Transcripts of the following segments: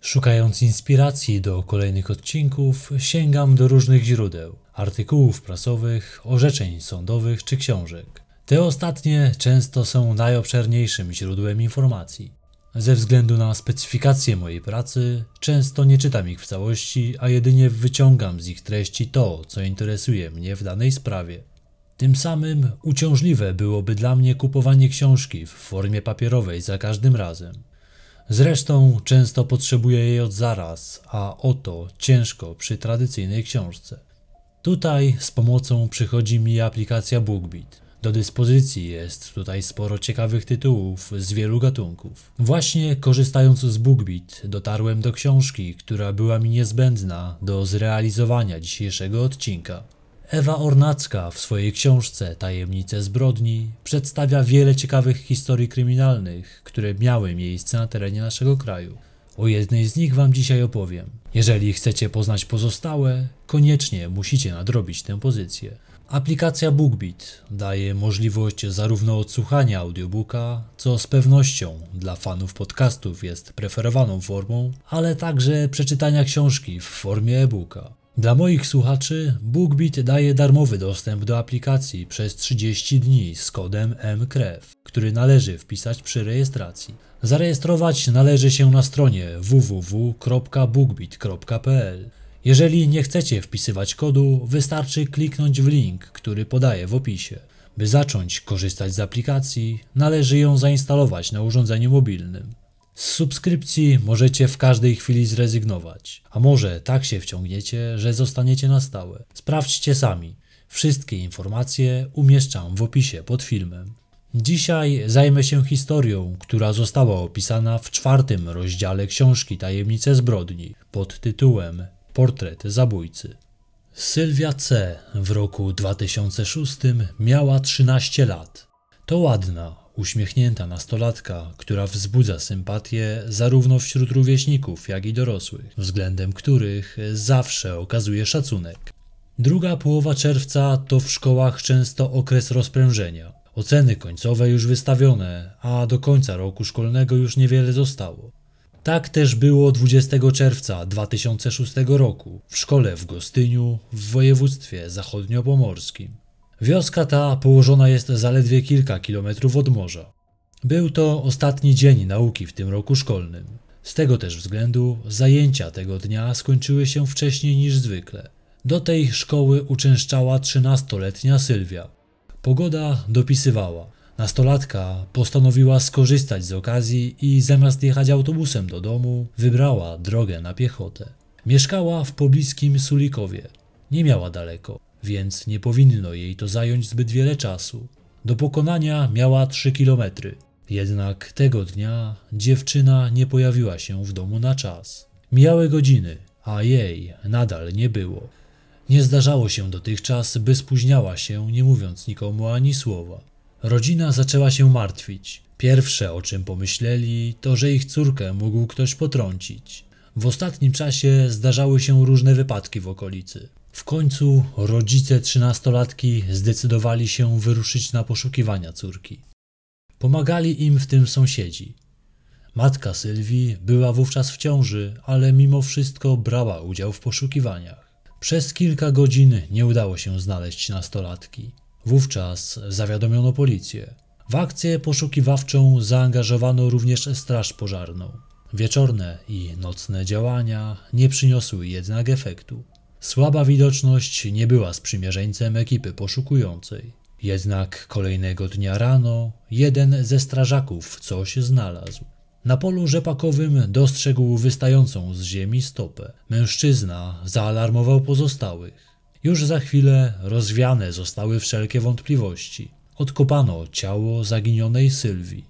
Szukając inspiracji do kolejnych odcinków, sięgam do różnych źródeł, artykułów prasowych, orzeczeń sądowych czy książek. Te ostatnie często są najobszerniejszym źródłem informacji. Ze względu na specyfikację mojej pracy, często nie czytam ich w całości, a jedynie wyciągam z ich treści to, co interesuje mnie w danej sprawie. Tym samym uciążliwe byłoby dla mnie kupowanie książki w formie papierowej za każdym razem. Zresztą często potrzebuję jej od zaraz, a oto ciężko przy tradycyjnej książce. Tutaj z pomocą przychodzi mi aplikacja BookBeat. Do dyspozycji jest tutaj sporo ciekawych tytułów z wielu gatunków. Właśnie korzystając z BookBeat dotarłem do książki, która była mi niezbędna do zrealizowania dzisiejszego odcinka. Ewa Ornacka w swojej książce Tajemnice zbrodni przedstawia wiele ciekawych historii kryminalnych, które miały miejsce na terenie naszego kraju. O jednej z nich Wam dzisiaj opowiem. Jeżeli chcecie poznać pozostałe, koniecznie musicie nadrobić tę pozycję. Aplikacja BookBeat daje możliwość zarówno odsłuchania audiobooka, co z pewnością dla fanów podcastów jest preferowaną formą, ale także przeczytania książki w formie e-booka. Dla moich słuchaczy BookBeat daje darmowy dostęp do aplikacji przez 30 dni z kodem MKREW, który należy wpisać przy rejestracji. Zarejestrować należy się na stronie www.bookbeat.pl. Jeżeli nie chcecie wpisywać kodu, wystarczy kliknąć w link, który podaję w opisie. By zacząć korzystać z aplikacji, należy ją zainstalować na urządzeniu mobilnym. Z subskrypcji możecie w każdej chwili zrezygnować, a może tak się wciągniecie, że zostaniecie na stałe. Sprawdźcie sami. Wszystkie informacje umieszczam w opisie pod filmem. Dzisiaj zajmę się historią, która została opisana w czwartym rozdziale książki Tajemnice zbrodni pod tytułem Portret zabójcy. Sylwia C. w roku 2006 miała 13 lat. To ładna, uśmiechnięta nastolatka, która wzbudza sympatię zarówno wśród rówieśników, jak i dorosłych, względem których zawsze okazuje szacunek. Druga połowa czerwca to w szkołach często okres rozprężenia. Oceny końcowe już wystawione, a do końca roku szkolnego już niewiele zostało. Tak też było 20 czerwca 2006 roku w szkole w Gostyniu w województwie zachodniopomorskim. Wioska ta położona jest zaledwie kilka kilometrów od morza. Był to ostatni dzień nauki w tym roku szkolnym. Z tego też względu zajęcia tego dnia skończyły się wcześniej niż zwykle. Do tej szkoły uczęszczała 13-letnia Sylwia. Pogoda dopisywała. Nastolatka postanowiła skorzystać z okazji i zamiast jechać autobusem do domu, wybrała drogę na piechotę. Mieszkała w pobliskim Sulikowie. Nie miała daleko, więc nie powinno jej to zająć zbyt wiele czasu. Do pokonania miała 3 kilometry. Jednak tego dnia dziewczyna nie pojawiła się w domu na czas. Mijały godziny, a jej nadal nie było. Nie zdarzało się dotychczas, by spóźniała się, nie mówiąc nikomu ani słowa. Rodzina zaczęła się martwić. Pierwsze, o czym pomyśleli, to, że ich córkę mógł ktoś potrącić. W ostatnim czasie zdarzały się różne wypadki w okolicy. W końcu rodzice trzynastolatki zdecydowali się wyruszyć na poszukiwania córki. Pomagali im w tym sąsiedzi. Matka Sylwii była wówczas w ciąży, ale mimo wszystko brała udział w poszukiwaniach. Przez kilka godzin nie udało się znaleźć nastolatki. Wówczas zawiadomiono policję. W akcję poszukiwawczą zaangażowano również Straż Pożarną. Wieczorne i nocne działania nie przyniosły jednak efektu. Słaba widoczność nie była sprzymierzeńcem ekipy poszukującej. Jednak kolejnego dnia rano jeden ze strażaków coś znalazł. Na polu rzepakowym dostrzegł wystającą z ziemi stopę. Mężczyzna zaalarmował pozostałych. Już za chwilę rozwiane zostały wszelkie wątpliwości. Odkopano ciało zaginionej Sylwii.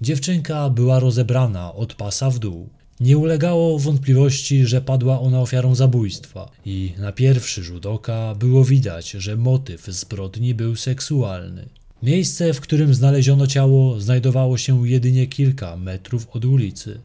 Dziewczynka była rozebrana od pasa w dół. Nie ulegało wątpliwości, że padła ona ofiarą zabójstwa i na pierwszy rzut oka było widać, że motyw zbrodni był seksualny. Miejsce, w którym znaleziono ciało, znajdowało się jedynie kilka metrów od ulicy.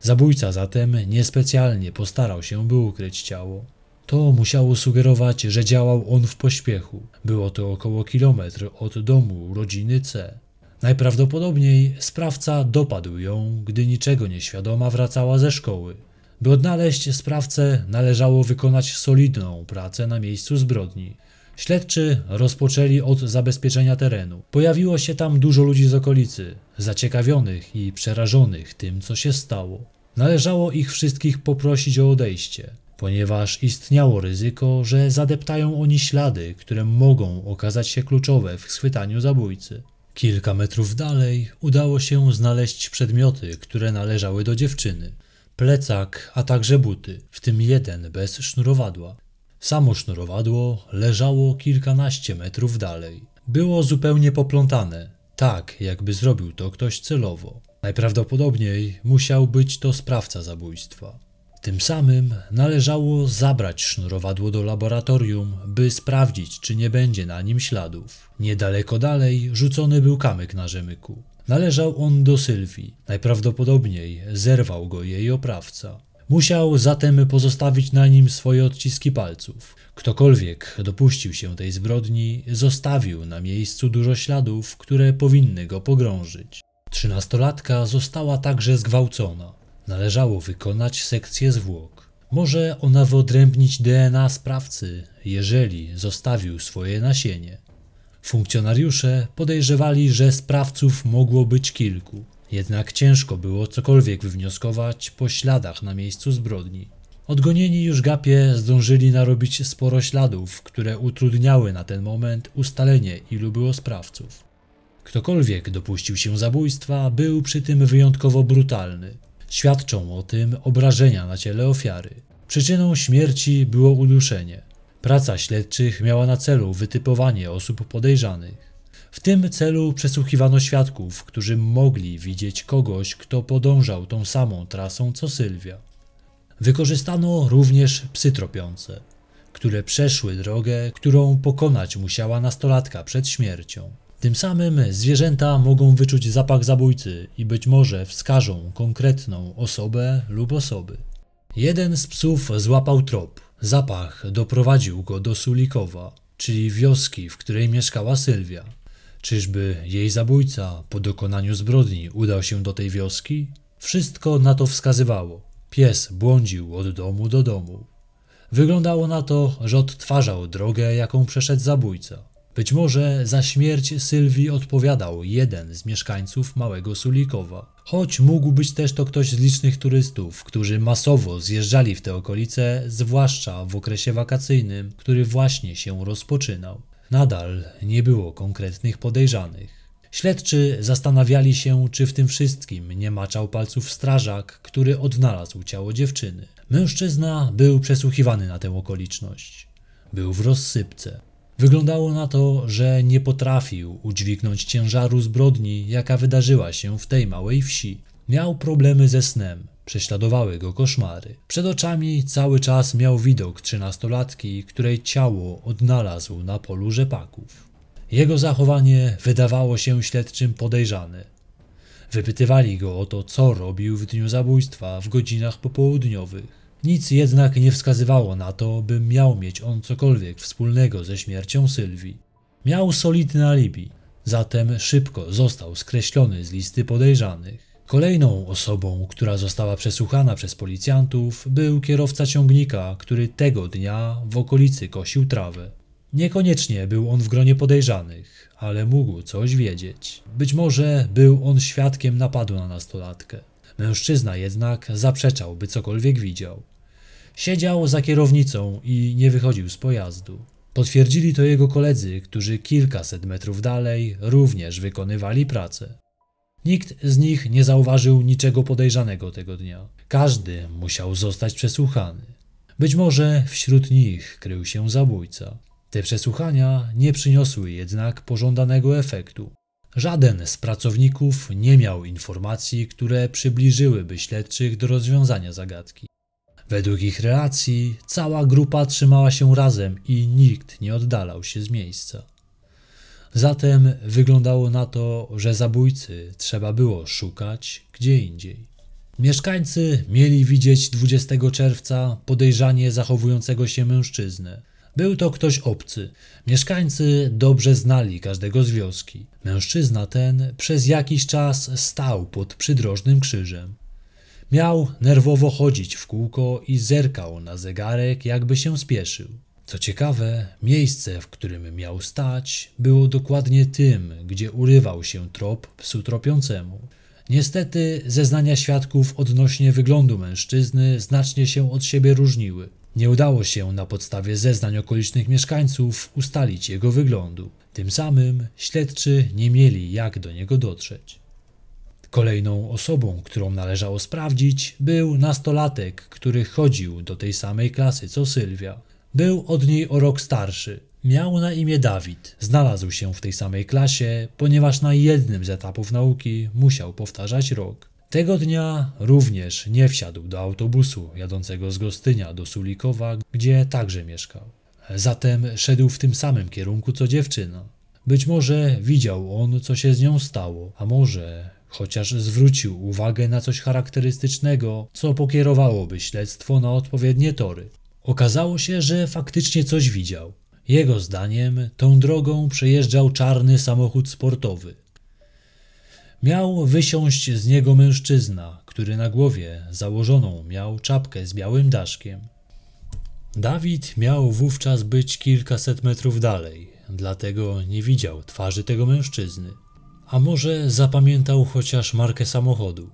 Zabójca zatem niespecjalnie postarał się, by ukryć ciało. To musiało sugerować, że działał on w pośpiechu. Było to około kilometr od domu rodziny C. Najprawdopodobniej sprawca dopadł ją, gdy niczego nieświadoma wracała ze szkoły. By odnaleźć sprawcę, należało wykonać solidną pracę na miejscu zbrodni. Śledczy rozpoczęli od zabezpieczenia terenu. Pojawiło się tam dużo ludzi z okolicy, zaciekawionych i przerażonych tym, co się stało. Należało ich wszystkich poprosić o odejście, ponieważ istniało ryzyko, że zadeptają oni ślady, które mogą okazać się kluczowe w schwytaniu zabójcy. Kilka metrów dalej udało się znaleźć przedmioty, które należały do dziewczyny. Plecak, a także buty, w tym jeden bez sznurowadła. Samo sznurowadło leżało kilkanaście metrów dalej. Było zupełnie poplątane, tak jakby zrobił to ktoś celowo. Najprawdopodobniej musiał być to sprawca zabójstwa. Tym samym należało zabrać sznurowadło do laboratorium, by sprawdzić, czy nie będzie na nim śladów. Niedaleko dalej rzucony był kamyk na rzemyku. Należał on do Sylwii. Najprawdopodobniej zerwał go jej oprawca. Musiał zatem pozostawić na nim swoje odciski palców. Ktokolwiek dopuścił się tej zbrodni, zostawił na miejscu dużo śladów, które powinny go pogrążyć. Trzynastolatka została także zgwałcona. Należało wykonać sekcję zwłok. Może ona wyodrębnić DNA sprawcy, jeżeli zostawił swoje nasienie. Funkcjonariusze podejrzewali, że sprawców mogło być kilku, jednak ciężko było cokolwiek wywnioskować po śladach na miejscu zbrodni. Odgonieni już gapie zdążyli narobić sporo śladów, które utrudniały na ten moment ustalenie, ilu było sprawców. Ktokolwiek dopuścił się zabójstwa, był przy tym wyjątkowo brutalny. Świadczą o tym obrażenia na ciele ofiary. Przyczyną śmierci było uduszenie. Praca śledczych miała na celu wytypowanie osób podejrzanych. W tym celu przesłuchiwano świadków, którzy mogli widzieć kogoś, kto podążał tą samą trasą co Sylwia. Wykorzystano również psy tropiące, które przeszły drogę, którą pokonać musiała nastolatka przed śmiercią. Tym samym zwierzęta mogą wyczuć zapach zabójcy i być może wskażą konkretną osobę lub osoby. Jeden z psów złapał trop. Zapach doprowadził go do Sulikowa, czyli wioski, w której mieszkała Sylwia. Czyżby jej zabójca po dokonaniu zbrodni udał się do tej wioski? Wszystko na to wskazywało. Pies błądził od domu do domu. Wyglądało na to, że odtwarzał drogę, jaką przeszedł zabójca. Być może za śmierć Sylwii odpowiadał jeden z mieszkańców Małego Sulikowa. Choć mógł być też to ktoś z licznych turystów, którzy masowo zjeżdżali w te okolice, zwłaszcza w okresie wakacyjnym, który właśnie się rozpoczynał. Nadal nie było konkretnych podejrzanych. Śledczy zastanawiali się, czy w tym wszystkim nie maczał palców strażak, który odnalazł ciało dziewczyny. Mężczyzna był przesłuchiwany na tę okoliczność. Był w rozsypce. Wyglądało na to, że nie potrafił udźwignąć ciężaru zbrodni, jaka wydarzyła się w tej małej wsi. Miał problemy ze snem, prześladowały go koszmary. Przed oczami cały czas miał widok trzynastolatki, której ciało odnalazł na polu rzepaków. Jego zachowanie wydawało się śledczym podejrzane. Wypytywali go o to, co robił w dniu zabójstwa w godzinach popołudniowych. Nic jednak nie wskazywało na to, by miał mieć on cokolwiek wspólnego ze śmiercią Sylwii. Miał solidne alibi, zatem szybko został skreślony z listy podejrzanych. Kolejną osobą, która została przesłuchana przez policjantów, był kierowca ciągnika, który tego dnia w okolicy kosił trawę. Niekoniecznie był on w gronie podejrzanych, ale mógł coś wiedzieć. Być może był on świadkiem napadu na nastolatkę. Mężczyzna jednak zaprzeczał, by cokolwiek widział. Siedział za kierownicą i nie wychodził z pojazdu. Potwierdzili to jego koledzy, którzy kilkaset metrów dalej również wykonywali pracę. Nikt z nich nie zauważył niczego podejrzanego tego dnia. Każdy musiał zostać przesłuchany. Być może wśród nich krył się zabójca. Te przesłuchania nie przyniosły jednak pożądanego efektu. Żaden z pracowników nie miał informacji, które przybliżyłyby śledczych do rozwiązania zagadki. Według ich relacji cała grupa trzymała się razem i nikt nie oddalał się z miejsca. Zatem wyglądało na to, że zabójcy trzeba było szukać gdzie indziej. Mieszkańcy mieli widzieć 20 czerwca podejrzanie zachowującego się mężczyznę. Był to ktoś obcy. Mieszkańcy dobrze znali każdego z wioski. Mężczyzna ten przez jakiś czas stał pod przydrożnym krzyżem. Miał nerwowo chodzić w kółko i zerkał na zegarek, jakby się spieszył. Co ciekawe, miejsce, w którym miał stać, było dokładnie tym, gdzie urywał się trop psu tropiącemu. Niestety zeznania świadków odnośnie wyglądu mężczyzny znacznie się od siebie różniły. Nie udało się na podstawie zeznań okolicznych mieszkańców ustalić jego wyglądu. Tym samym śledczy nie mieli jak do niego dotrzeć. Kolejną osobą, którą należało sprawdzić, był nastolatek, który chodził do tej samej klasy co Sylwia. Był od niej o rok starszy. Miał na imię Dawid. Znalazł się w tej samej klasie, ponieważ na jednym z etapów nauki musiał powtarzać rok. Tego dnia również nie wsiadł do autobusu jadącego z Gostynia do Sulikowa, gdzie także mieszkał. Zatem szedł w tym samym kierunku co dziewczyna. Być może widział on, co się z nią stało, a może chociaż zwrócił uwagę na coś charakterystycznego, co pokierowałoby śledztwo na odpowiednie tory. Okazało się, że faktycznie coś widział. Jego zdaniem tą drogą przejeżdżał czarny samochód sportowy. Miał wysiąść z niego mężczyzna, który na głowie założoną miał czapkę z białym daszkiem. Dawid miał wówczas być kilkaset metrów dalej, dlatego nie widział twarzy tego mężczyzny. A może zapamiętał chociaż markę samochodu?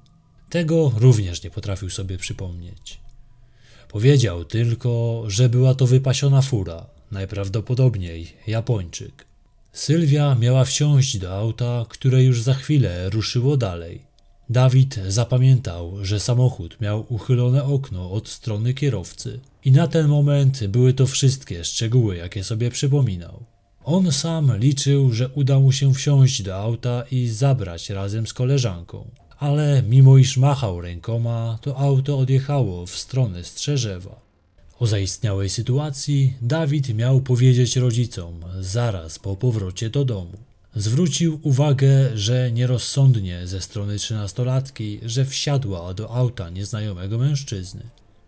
Tego również nie potrafił sobie przypomnieć. Powiedział tylko, że była to wypasiona fura, najprawdopodobniej Japończyk. Sylwia miała wsiąść do auta, które już za chwilę ruszyło dalej. Dawid zapamiętał, że samochód miał uchylone okno od strony kierowcy i na ten moment były to wszystkie szczegóły, jakie sobie przypominał. On sam liczył, że uda mu się wsiąść do auta i zabrać razem z koleżanką, ale mimo iż machał rękoma, to auto odjechało w stronę Strzeżewa. O zaistniałej sytuacji Dawid miał powiedzieć rodzicom zaraz po powrocie do domu. Zwrócił uwagę, że nierozsądnie ze strony trzynastolatki, że wsiadła do auta nieznajomego mężczyzny.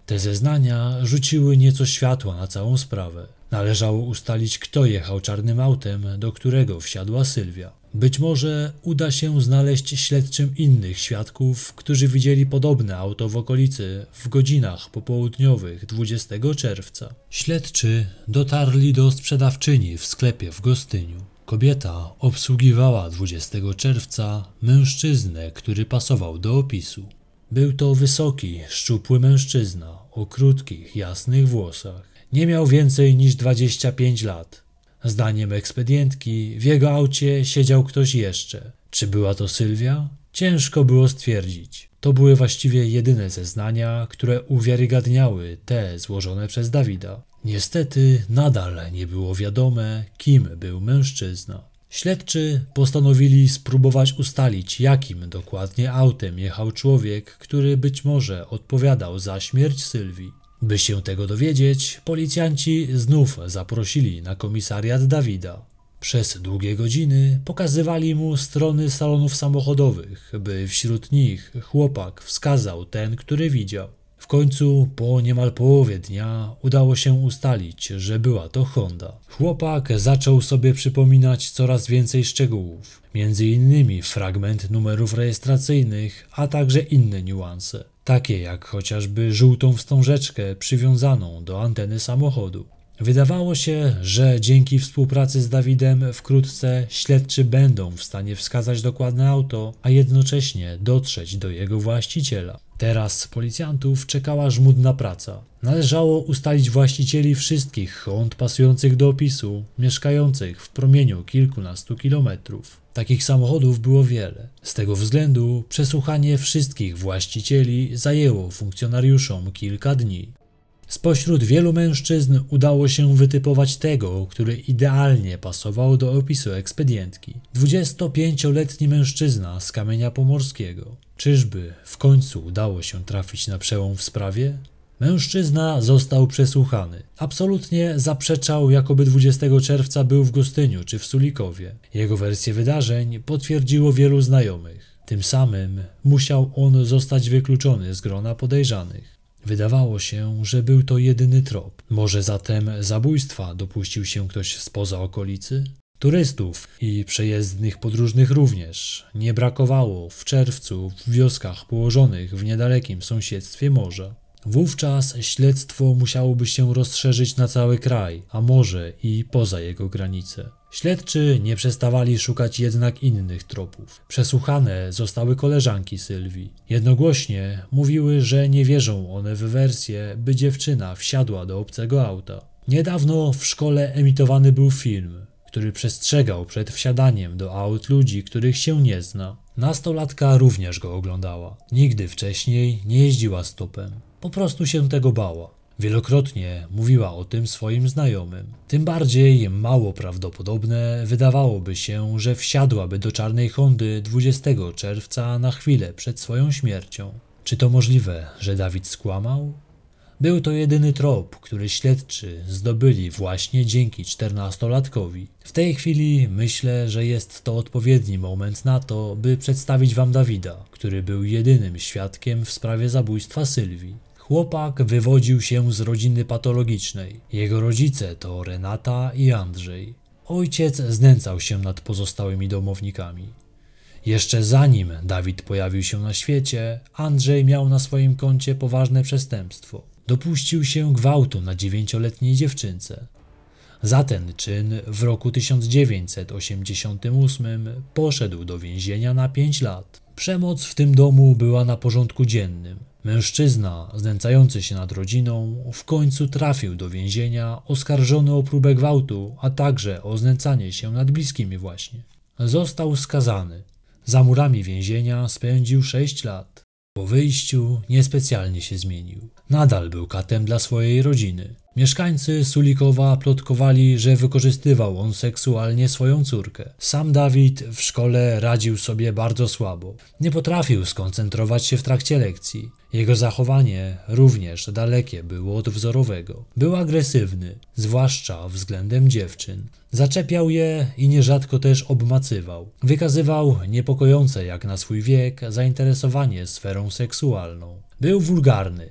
Te zeznania rzuciły nieco światła na całą sprawę. Należało ustalić, kto jechał czarnym autem, do którego wsiadła Sylwia. Być może uda się znaleźć śledczym innych świadków, którzy widzieli podobne auto w okolicy w godzinach popołudniowych 20 czerwca. Śledczy dotarli do sprzedawczyni w sklepie w Gostyniu. Kobieta obsługiwała 20 czerwca mężczyznę, który pasował do opisu. Był to wysoki, szczupły mężczyzna o krótkich, jasnych włosach. Nie miał więcej niż 25 lat. Zdaniem ekspedientki, w jego aucie siedział ktoś jeszcze. Czy była to Sylwia? Ciężko było stwierdzić. To były właściwie jedyne zeznania, które uwiarygadniały te złożone przez Dawida. Niestety nadal nie było wiadome, kim był mężczyzna. Śledczy postanowili spróbować ustalić, jakim dokładnie autem jechał człowiek, który być może odpowiadał za śmierć Sylwii. By się tego dowiedzieć, policjanci znów zaprosili na komisariat Dawida. Przez długie godziny pokazywali mu strony salonów samochodowych, by wśród nich chłopak wskazał ten, który widział. W końcu, po niemal połowie dnia, udało się ustalić, że była to Honda. Chłopak zaczął sobie przypominać coraz więcej szczegółów, między innymi fragment numerów rejestracyjnych, a także inne niuanse, takie jak chociażby żółtą wstążeczkę przywiązaną do anteny samochodu. Wydawało się, że dzięki współpracy z Dawidem wkrótce śledczy będą w stanie wskazać dokładne auto, a jednocześnie dotrzeć do jego właściciela. Teraz policjantów czekała żmudna praca. Należało ustalić właścicieli wszystkich Hond pasujących do opisu, mieszkających w promieniu kilkunastu kilometrów. Takich samochodów było wiele. Z tego względu przesłuchanie wszystkich właścicieli zajęło funkcjonariuszom kilka dni. Spośród wielu mężczyzn udało się wytypować tego, który idealnie pasował do opisu ekspedientki. 25-letni mężczyzna z kamienia pomorskiego. Czyżby w końcu udało się trafić na przełom w sprawie? Mężczyzna został przesłuchany. Absolutnie zaprzeczał, jakoby 20 czerwca był w Gostyniu czy w Sulikowie. Jego wersję wydarzeń potwierdziło wielu znajomych. Tym samym musiał on zostać wykluczony z grona podejrzanych. Wydawało się, że był to jedyny trop. Może zatem zabójstwa dopuścił się ktoś spoza okolicy? Turystów i przejezdnych podróżnych również nie brakowało w czerwcu w wioskach położonych w niedalekim sąsiedztwie morza. Wówczas śledztwo musiałoby się rozszerzyć na cały kraj, a może i poza jego granice. Śledczy nie przestawali szukać jednak innych tropów. Przesłuchane zostały koleżanki Sylwii. Jednogłośnie mówiły, że nie wierzą one w wersję, by dziewczyna wsiadła do obcego auta. Niedawno w szkole emitowany był film, który przestrzegał przed wsiadaniem do aut ludzi, których się nie zna. Nastolatka również go oglądała. Nigdy wcześniej nie jeździła stopem. Po prostu się tego bała. Wielokrotnie mówiła o tym swoim znajomym. Tym bardziej mało prawdopodobne wydawałoby się, że wsiadłaby do czarnej Hondy 20 czerwca na chwilę przed swoją śmiercią. Czy to możliwe, że Dawid skłamał? Był to jedyny trop, który śledczy zdobyli właśnie dzięki czternastolatkowi. W tej chwili myślę, że jest to odpowiedni moment na to, by przedstawić wam Dawida, który był jedynym świadkiem w sprawie zabójstwa Sylwii. Chłopak wywodził się z rodziny patologicznej. Jego rodzice to Renata i Andrzej. Ojciec znęcał się nad pozostałymi domownikami. Jeszcze zanim Dawid pojawił się na świecie, Andrzej miał na swoim koncie poważne przestępstwo. Dopuścił się gwałtu na dziewięcioletniej dziewczynce. Za ten czyn w roku 1988 poszedł do więzienia na 5 lat. Przemoc w tym domu była na porządku dziennym. Mężczyzna, znęcający się nad rodziną, w końcu trafił do więzienia oskarżony o próbę gwałtu, a także o znęcanie się nad bliskimi właśnie. Został skazany. Za murami więzienia spędził 6 lat. Po wyjściu niespecjalnie się zmienił. Nadal był katem dla swojej rodziny. Mieszkańcy Sulikowa plotkowali, że wykorzystywał on seksualnie swoją córkę. Sam Dawid w szkole radził sobie bardzo słabo. Nie potrafił skoncentrować się w trakcie lekcji. Jego zachowanie również dalekie było od wzorowego. Był agresywny, zwłaszcza względem dziewczyn. Zaczepiał je i nierzadko też obmacywał. Wykazywał niepokojące jak na swój wiek zainteresowanie sferą seksualną. Był wulgarny,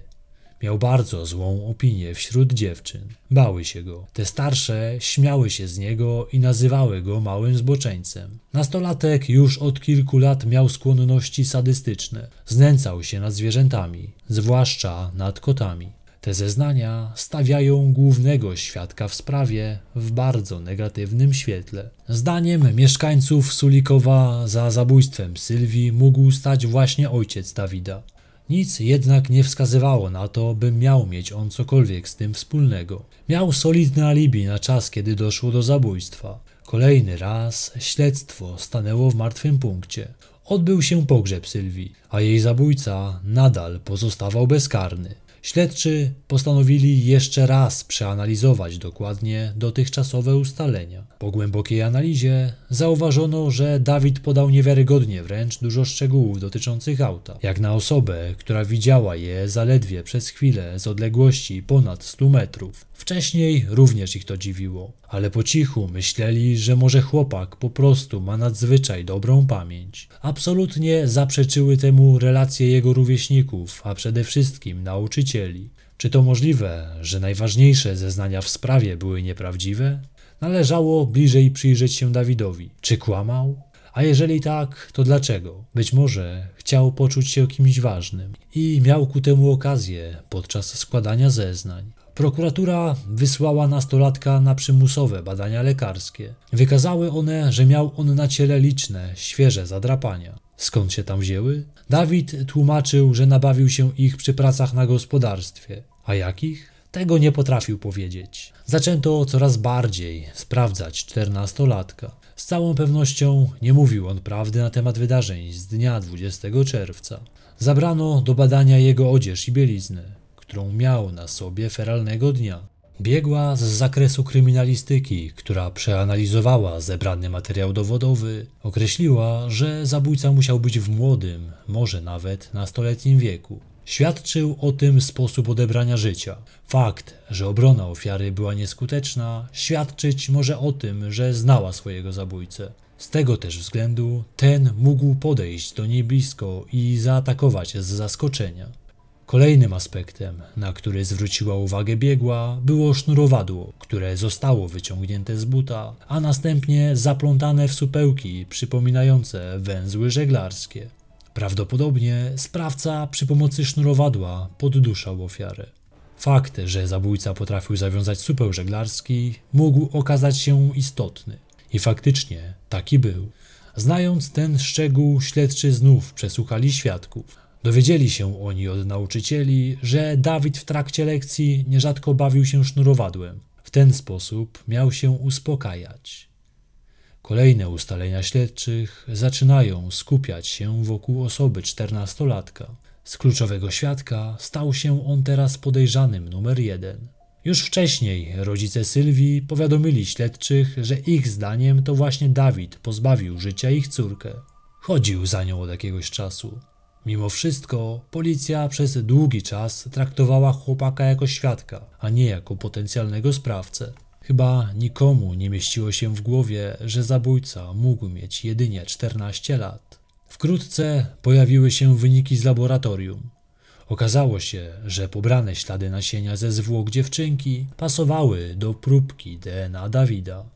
Miał bardzo złą opinię wśród dziewczyn. Bały się go. Te starsze śmiały się z niego i nazywały go małym zboczeńcem. Nastolatek już od kilku lat miał skłonności sadystyczne. Znęcał się nad zwierzętami, zwłaszcza nad kotami. Te zeznania stawiają głównego świadka w sprawie w bardzo negatywnym świetle. Zdaniem mieszkańców Sulikowa za zabójstwem Sylwii mógł stać właśnie ojciec Dawida. Nic jednak nie wskazywało na to, by miał mieć on cokolwiek z tym wspólnego. Miał solidne alibi na czas, kiedy doszło do zabójstwa. Kolejny raz śledztwo stanęło w martwym punkcie. Odbył się pogrzeb Sylwii, a jej zabójca nadal pozostawał bezkarny. Śledczy postanowili jeszcze raz przeanalizować dokładnie dotychczasowe ustalenia. Po głębokiej analizie zauważono, że Dawid podał niewiarygodnie wręcz dużo szczegółów dotyczących auta, jak na osobę, która widziała je zaledwie przez chwilę z odległości ponad 100 metrów. Wcześniej również ich to dziwiło, ale po cichu myśleli, że może chłopak po prostu ma nadzwyczaj dobrą pamięć. Absolutnie zaprzeczyły temu relacje jego rówieśników, a przede wszystkim nauczycieli. Czy to możliwe, że najważniejsze zeznania w sprawie były nieprawdziwe? Należało bliżej przyjrzeć się Dawidowi. Czy kłamał? A jeżeli tak, to dlaczego? Być może chciał poczuć się kimś ważnym i miał ku temu okazję podczas składania zeznań. Prokuratura wysłała nastolatka na przymusowe badania lekarskie. Wykazały one, że miał on na ciele liczne, świeże zadrapania. Skąd się tam wzięły? Dawid tłumaczył, że nabawił się ich przy pracach na gospodarstwie. A jakich? Tego nie potrafił powiedzieć. Zaczęto coraz bardziej sprawdzać czternastolatka. Z całą pewnością nie mówił on prawdy na temat wydarzeń z dnia 20 czerwca. Zabrano do badania jego odzież i bieliznę którą miał na sobie feralnego dnia. Biegła z zakresu kryminalistyki, która przeanalizowała zebrany materiał dowodowy, określiła, że zabójca musiał być w młodym, może nawet nastoletnim wieku. Świadczył o tym sposób odebrania życia. Fakt, że obrona ofiary była nieskuteczna, świadczyć może o tym, że znała swojego zabójcę. Z tego też względu ten mógł podejść do niej blisko i zaatakować z zaskoczenia. Kolejnym aspektem, na który zwróciła uwagę biegła, było sznurowadło, które zostało wyciągnięte z buta, a następnie zaplątane w supełki przypominające węzły żeglarskie. Prawdopodobnie sprawca przy pomocy sznurowadła podduszał ofiarę. Fakt, że zabójca potrafił zawiązać supeł żeglarski, mógł okazać się istotny. I faktycznie taki był. Znając ten szczegół, śledczy znów przesłuchali świadków. Dowiedzieli się oni od nauczycieli, że Dawid w trakcie lekcji nierzadko bawił się sznurowadłem. W ten sposób miał się uspokajać. Kolejne ustalenia śledczych zaczynają skupiać się wokół osoby czternastolatka. Z kluczowego świadka stał się on teraz podejrzanym numer jeden. Już wcześniej rodzice Sylwii powiadomili śledczych, że ich zdaniem to właśnie Dawid pozbawił życia ich córkę. Chodził za nią od jakiegoś czasu. Mimo wszystko, policja przez długi czas traktowała chłopaka jako świadka, a nie jako potencjalnego sprawcę. Chyba nikomu nie mieściło się w głowie, że zabójca mógł mieć jedynie 14 lat. Wkrótce pojawiły się wyniki z laboratorium. Okazało się, że pobrane ślady nasienia ze zwłok dziewczynki pasowały do próbki DNA Dawida.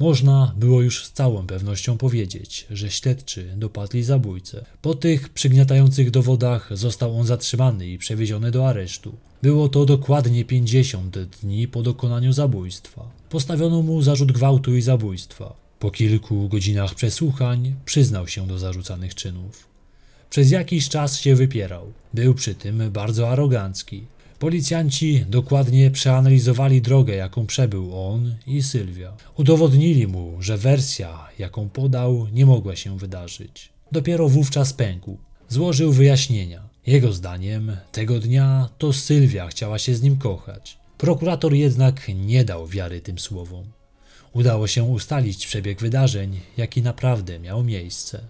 Można było już z całą pewnością powiedzieć, że śledczy dopadli zabójcę. Po tych przygniatających dowodach został on zatrzymany i przewieziony do aresztu. Było to dokładnie 50 dni po dokonaniu zabójstwa. Postawiono mu zarzut gwałtu i zabójstwa. Po kilku godzinach przesłuchań przyznał się do zarzucanych czynów. Przez jakiś czas się wypierał. Był przy tym bardzo arogancki. Policjanci dokładnie przeanalizowali drogę, jaką przebył on i Sylwia. Udowodnili mu, że wersja, jaką podał, nie mogła się wydarzyć. Dopiero wówczas pękł. Złożył wyjaśnienia. Jego zdaniem tego dnia to Sylwia chciała się z nim kochać. Prokurator jednak nie dał wiary tym słowom. Udało się ustalić przebieg wydarzeń, jaki naprawdę miał miejsce.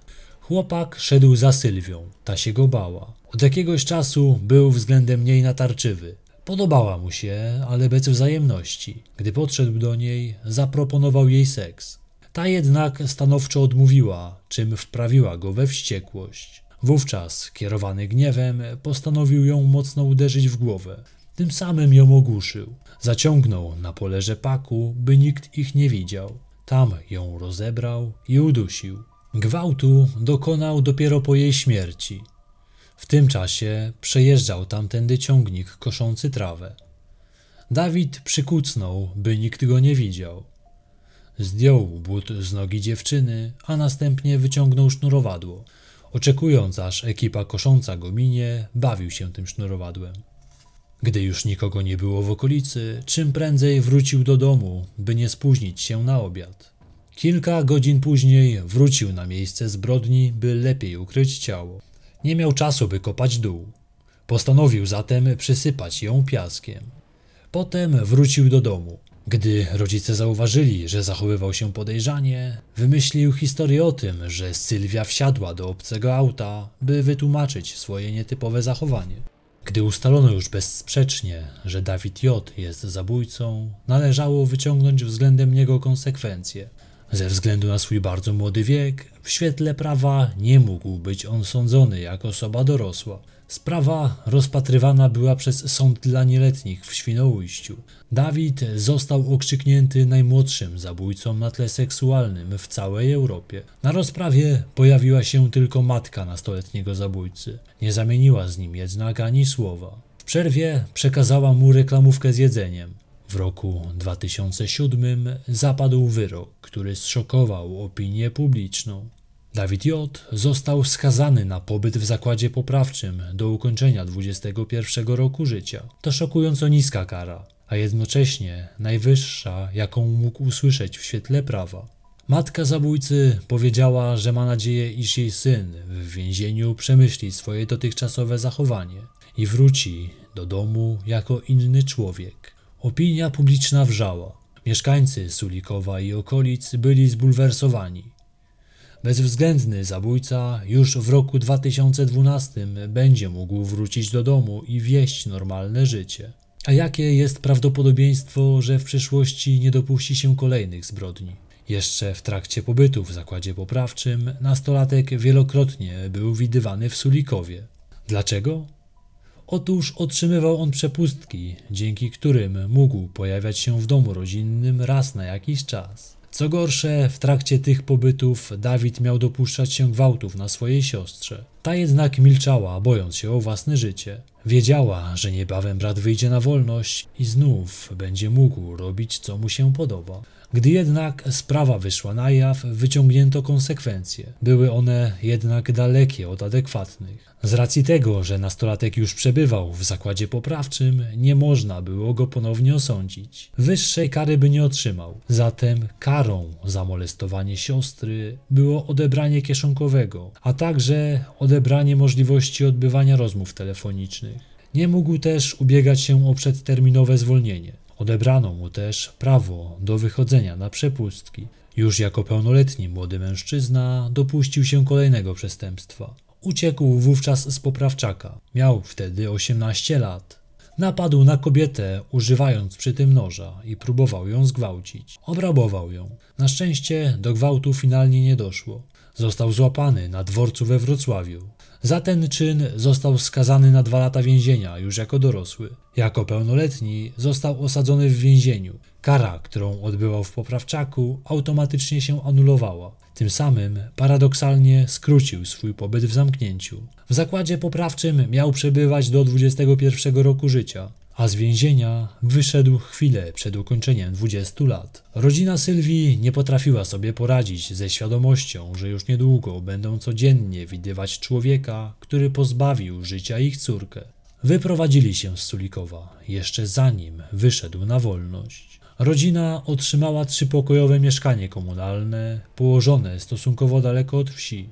Chłopak szedł za Sylwią, ta się go bała. Od jakiegoś czasu był względem niej natarczywy. Podobała mu się, ale bez wzajemności. Gdy podszedł do niej, zaproponował jej seks. Ta jednak stanowczo odmówiła, czym wprawiła go we wściekłość. Wówczas, kierowany gniewem, postanowił ją mocno uderzyć w głowę. Tym samym ją ogłuszył. Zaciągnął na pole rzepaku, by nikt ich nie widział. Tam ją rozebrał i udusił. Gwałtu dokonał dopiero po jej śmierci. W tym czasie przejeżdżał tamtędy ciągnik koszący trawę. Dawid przykucnął, by nikt go nie widział. Zdjął but z nogi dziewczyny, a następnie wyciągnął sznurowadło. Oczekując aż ekipa kosząca go minie, bawił się tym sznurowadłem. Gdy już nikogo nie było w okolicy, czym prędzej wrócił do domu, by nie spóźnić się na obiad. Kilka godzin później wrócił na miejsce zbrodni, by lepiej ukryć ciało. Nie miał czasu, by kopać dół. Postanowił zatem przysypać ją piaskiem. Potem wrócił do domu. Gdy rodzice zauważyli, że zachowywał się podejrzanie, wymyślił historię o tym, że Sylwia wsiadła do obcego auta, by wytłumaczyć swoje nietypowe zachowanie. Gdy ustalono już bezsprzecznie, że Dawid J. jest zabójcą, należało wyciągnąć względem niego konsekwencje. Ze względu na swój bardzo młody wiek, w świetle prawa nie mógł być on sądzony jako osoba dorosła. Sprawa rozpatrywana była przez sąd dla nieletnich w Świnoujściu. Dawid został okrzyknięty najmłodszym zabójcą na tle seksualnym w całej Europie. Na rozprawie pojawiła się tylko matka nastoletniego zabójcy. Nie zamieniła z nim jednak ani słowa. W przerwie przekazała mu reklamówkę z jedzeniem. W roku 2007 zapadł wyrok, który zszokował opinię publiczną. Dawid J. został skazany na pobyt w zakładzie poprawczym do ukończenia 21 roku życia. To szokująco niska kara, a jednocześnie najwyższa, jaką mógł usłyszeć w świetle prawa. Matka zabójcy powiedziała, że ma nadzieję, iż jej syn w więzieniu przemyśli swoje dotychczasowe zachowanie i wróci do domu jako inny człowiek. Opinia publiczna wrzała. Mieszkańcy Sulikowa i okolic byli zbulwersowani. Bezwzględny zabójca już w roku 2012 będzie mógł wrócić do domu i wieść normalne życie. A jakie jest prawdopodobieństwo, że w przyszłości nie dopuści się kolejnych zbrodni? Jeszcze w trakcie pobytu w zakładzie poprawczym nastolatek wielokrotnie był widywany w Sulikowie. Dlaczego? Otóż otrzymywał on przepustki, dzięki którym mógł pojawiać się w domu rodzinnym raz na jakiś czas. Co gorsze, w trakcie tych pobytów Dawid miał dopuszczać się gwałtów na swojej siostrze. Ta jednak milczała, bojąc się o własne życie. Wiedziała, że niebawem brat wyjdzie na wolność i znów będzie mógł robić, co mu się podoba. Gdy jednak sprawa wyszła na jaw, wyciągnięto konsekwencje. Były one jednak dalekie od adekwatnych. Z racji tego, że nastolatek już przebywał w zakładzie poprawczym, nie można było go ponownie osądzić. Wyższej kary by nie otrzymał. Zatem karą za molestowanie siostry było odebranie kieszonkowego, a także odebranie możliwości odbywania rozmów telefonicznych. Nie mógł też ubiegać się o przedterminowe zwolnienie. Odebrano mu też prawo do wychodzenia na przepustki. Już jako pełnoletni młody mężczyzna dopuścił się kolejnego przestępstwa. Uciekł wówczas z poprawczaka. Miał wtedy 18 lat. Napadł na kobietę, używając przy tym noża i próbował ją zgwałcić. Obrabował ją. Na szczęście do gwałtu finalnie nie doszło. Został złapany na dworcu we Wrocławiu. Za ten czyn został skazany na dwa lata więzienia już jako dorosły. Jako pełnoletni został osadzony w więzieniu. Kara, którą odbywał w poprawczaku, automatycznie się anulowała. Tym samym paradoksalnie skrócił swój pobyt w zamknięciu. W zakładzie poprawczym miał przebywać do 21 roku życia a z więzienia wyszedł chwilę przed ukończeniem 20 lat. Rodzina Sylwii nie potrafiła sobie poradzić ze świadomością, że już niedługo będą codziennie widywać człowieka, który pozbawił życia ich córkę. Wyprowadzili się z Sulikowa jeszcze zanim wyszedł na wolność. Rodzina otrzymała trzypokojowe mieszkanie komunalne położone stosunkowo daleko od wsi.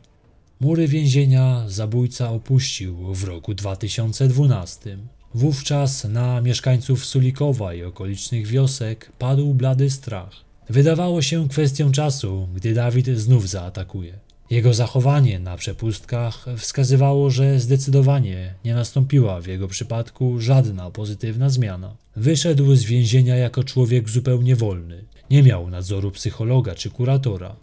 Mury więzienia zabójca opuścił w roku 2012. Wówczas na mieszkańców Sulikowa i okolicznych wiosek padł blady strach. Wydawało się kwestią czasu, gdy Dawid znów zaatakuje. Jego zachowanie na przepustkach wskazywało, że zdecydowanie nie nastąpiła w jego przypadku żadna pozytywna zmiana. Wyszedł z więzienia jako człowiek zupełnie wolny. Nie miał nadzoru psychologa czy kuratora.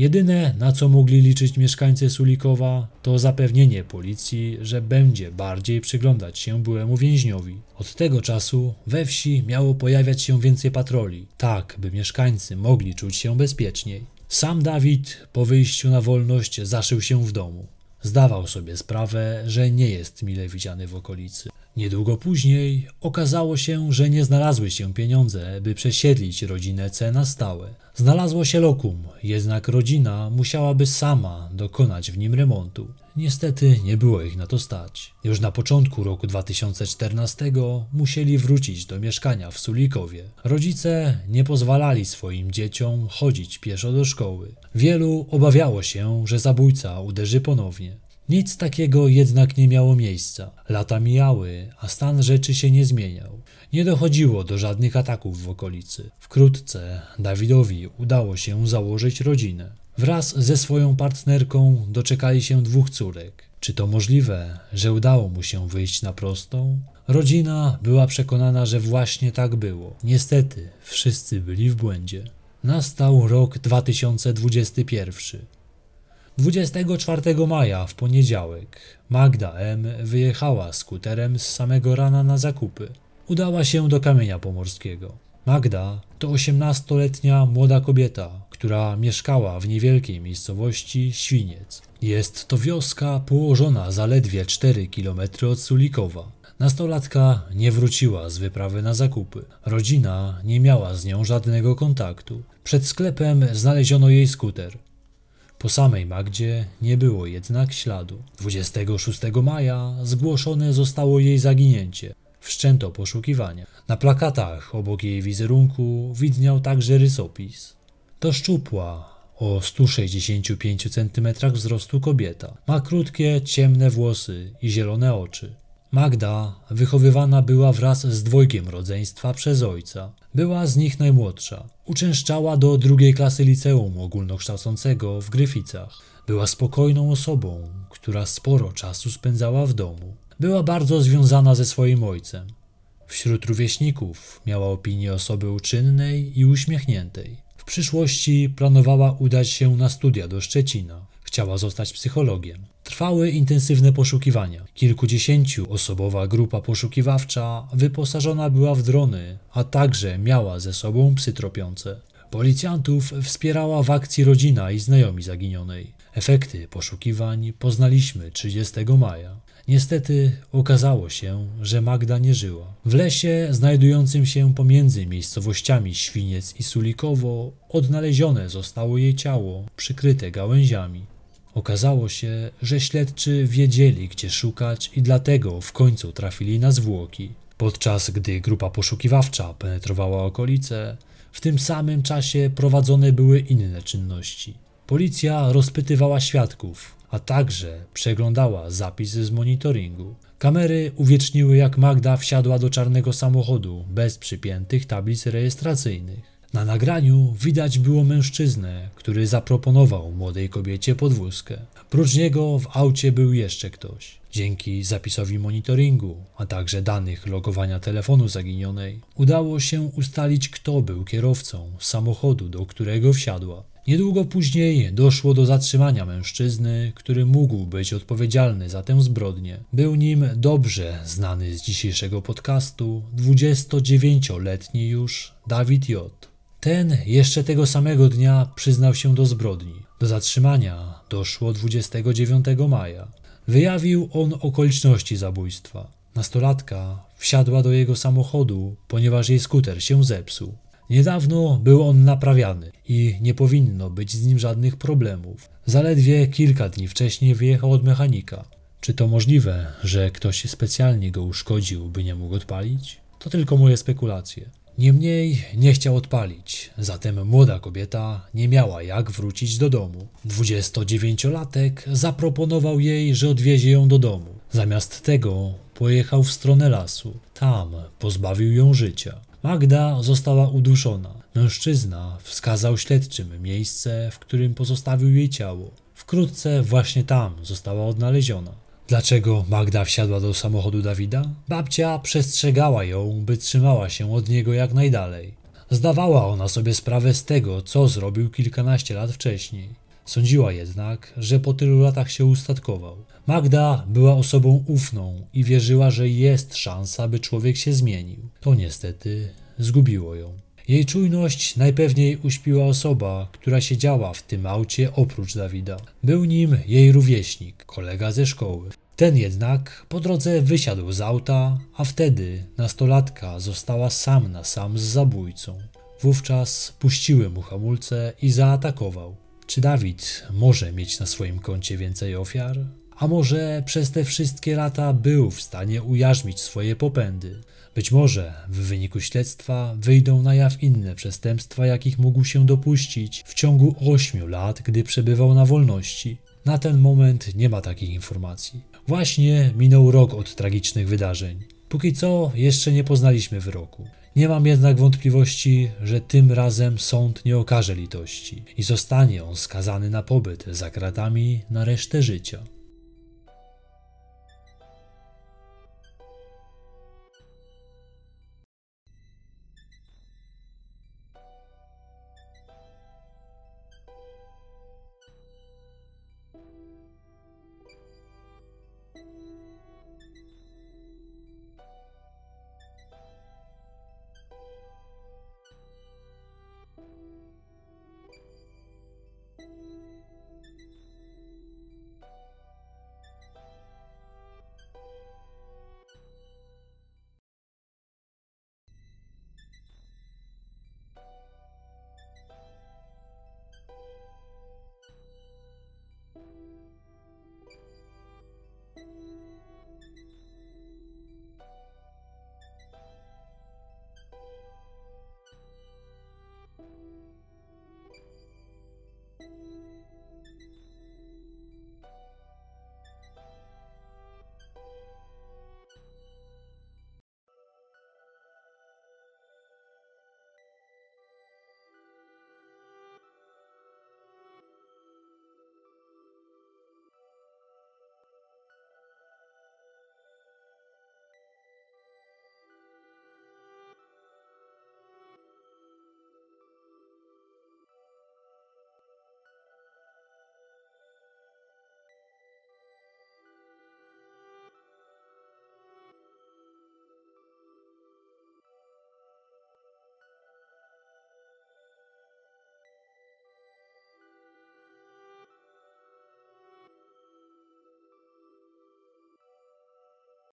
Jedyne, na co mogli liczyć mieszkańcy Sulikowa, to zapewnienie policji, że będzie bardziej przyglądać się byłemu więźniowi. Od tego czasu we wsi miało pojawiać się więcej patroli, tak by mieszkańcy mogli czuć się bezpieczniej. Sam Dawid po wyjściu na wolność zaszył się w domu. Zdawał sobie sprawę, że nie jest mile widziany w okolicy. Niedługo później okazało się, że nie znalazły się pieniądze, by przesiedlić rodzinę C na stałe. Znalazło się lokum, jednak rodzina musiałaby sama dokonać w nim remontu. Niestety nie było ich na to stać. Już na początku roku 2014 musieli wrócić do mieszkania w Sulikowie. Rodzice nie pozwalali swoim dzieciom chodzić pieszo do szkoły. Wielu obawiało się, że zabójca uderzy ponownie. Nic takiego jednak nie miało miejsca. Lata mijały, a stan rzeczy się nie zmieniał. Nie dochodziło do żadnych ataków w okolicy. Wkrótce Dawidowi udało się założyć rodzinę. Wraz ze swoją partnerką doczekali się dwóch córek. Czy to możliwe, że udało mu się wyjść na prostą? Rodzina była przekonana, że właśnie tak było. Niestety, wszyscy byli w błędzie. Nastał rok 2021. 24 maja w poniedziałek Magda M. wyjechała skuterem z samego rana na zakupy. Udała się do kamienia pomorskiego. Magda to 18-letnia młoda kobieta, która mieszkała w niewielkiej miejscowości Świniec. Jest to wioska położona zaledwie 4 km od Sulikowa. Nastolatka nie wróciła z wyprawy na zakupy. Rodzina nie miała z nią żadnego kontaktu. Przed sklepem znaleziono jej skuter. Po samej Magdzie nie było jednak śladu. 26 maja zgłoszone zostało jej zaginięcie. Wszczęto poszukiwania. Na plakatach obok jej wizerunku widniał także rysopis. To szczupła, o 165 cm wzrostu kobieta. Ma krótkie, ciemne włosy i zielone oczy. Magda wychowywana była wraz z dwojgiem rodzeństwa przez ojca. Była z nich najmłodsza. Uczęszczała do drugiej klasy liceum ogólnokształcącego w Gryficach. Była spokojną osobą, która sporo czasu spędzała w domu. Była bardzo związana ze swoim ojcem. Wśród rówieśników miała opinię osoby uczynnej i uśmiechniętej. W przyszłości planowała udać się na studia do Szczecina. Chciała zostać psychologiem. Trwały intensywne poszukiwania. Kilkudziesięciu osobowa grupa poszukiwawcza wyposażona była w drony, a także miała ze sobą psy tropiące. Policjantów wspierała w akcji rodzina i znajomi zaginionej. Efekty poszukiwań poznaliśmy 30 maja. Niestety okazało się, że Magda nie żyła. W lesie znajdującym się pomiędzy miejscowościami Świniec i Sulikowo odnalezione zostało jej ciało przykryte gałęziami. Okazało się, że śledczy wiedzieli, gdzie szukać i dlatego w końcu trafili na zwłoki. Podczas gdy grupa poszukiwawcza penetrowała okolice, w tym samym czasie prowadzone były inne czynności. Policja rozpytywała świadków, a także przeglądała zapisy z monitoringu. Kamery uwieczniły, jak Magda wsiadła do czarnego samochodu bez przypiętych tablic rejestracyjnych. Na nagraniu widać było mężczyznę, który zaproponował młodej kobiecie podwózkę. Prócz niego w aucie był jeszcze ktoś. Dzięki zapisowi monitoringu, a także danych logowania telefonu zaginionej, udało się ustalić, kto był kierowcą samochodu, do którego wsiadła. Niedługo później doszło do zatrzymania mężczyzny, który mógł być odpowiedzialny za tę zbrodnię. Był nim dobrze znany z dzisiejszego podcastu 29-letni już Dawid J. Ten jeszcze tego samego dnia przyznał się do zbrodni. Do zatrzymania doszło 29 maja. Wyjawił on okoliczności zabójstwa. Nastolatka wsiadła do jego samochodu, ponieważ jej skuter się zepsuł. Niedawno był on naprawiany i nie powinno być z nim żadnych problemów. Zaledwie kilka dni wcześniej wyjechał od mechanika. Czy to możliwe, że ktoś specjalnie go uszkodził, by nie mógł odpalić? To tylko moje spekulacje. Niemniej nie chciał odpalić, zatem młoda kobieta nie miała jak wrócić do domu. 29-latek zaproponował jej, że odwiezie ją do domu. Zamiast tego pojechał w stronę lasu. Tam pozbawił ją życia. Magda została uduszona. Mężczyzna wskazał śledczym miejsce, w którym pozostawił jej ciało. Wkrótce właśnie tam została odnaleziona. Dlaczego Magda wsiadła do samochodu Dawida? Babcia przestrzegała ją, by trzymała się od niego jak najdalej. Zdawała ona sobie sprawę z tego, co zrobił kilkanaście lat wcześniej. Sądziła jednak, że po tylu latach się ustatkował. Magda była osobą ufną i wierzyła, że jest szansa, by człowiek się zmienił. To niestety zgubiło ją. Jej czujność najpewniej uśpiła osoba, która siedziała w tym aucie oprócz Dawida. Był nim jej rówieśnik, kolega ze szkoły. Ten jednak po drodze wysiadł z auta, a wtedy nastolatka została sam na sam z zabójcą. Wówczas puściły mu hamulce i zaatakował. Czy Dawid może mieć na swoim koncie więcej ofiar? A może przez te wszystkie lata był w stanie ujarzmić swoje popędy? Być może w wyniku śledztwa wyjdą na jaw inne przestępstwa, jakich mógł się dopuścić w ciągu 8 lat, gdy przebywał na wolności. Na ten moment nie ma takich informacji. Właśnie minął rok od tragicznych wydarzeń. Póki co jeszcze nie poznaliśmy wyroku. Nie mam jednak wątpliwości, że tym razem sąd nie okaże litości i zostanie on skazany na pobyt za kratami na resztę życia.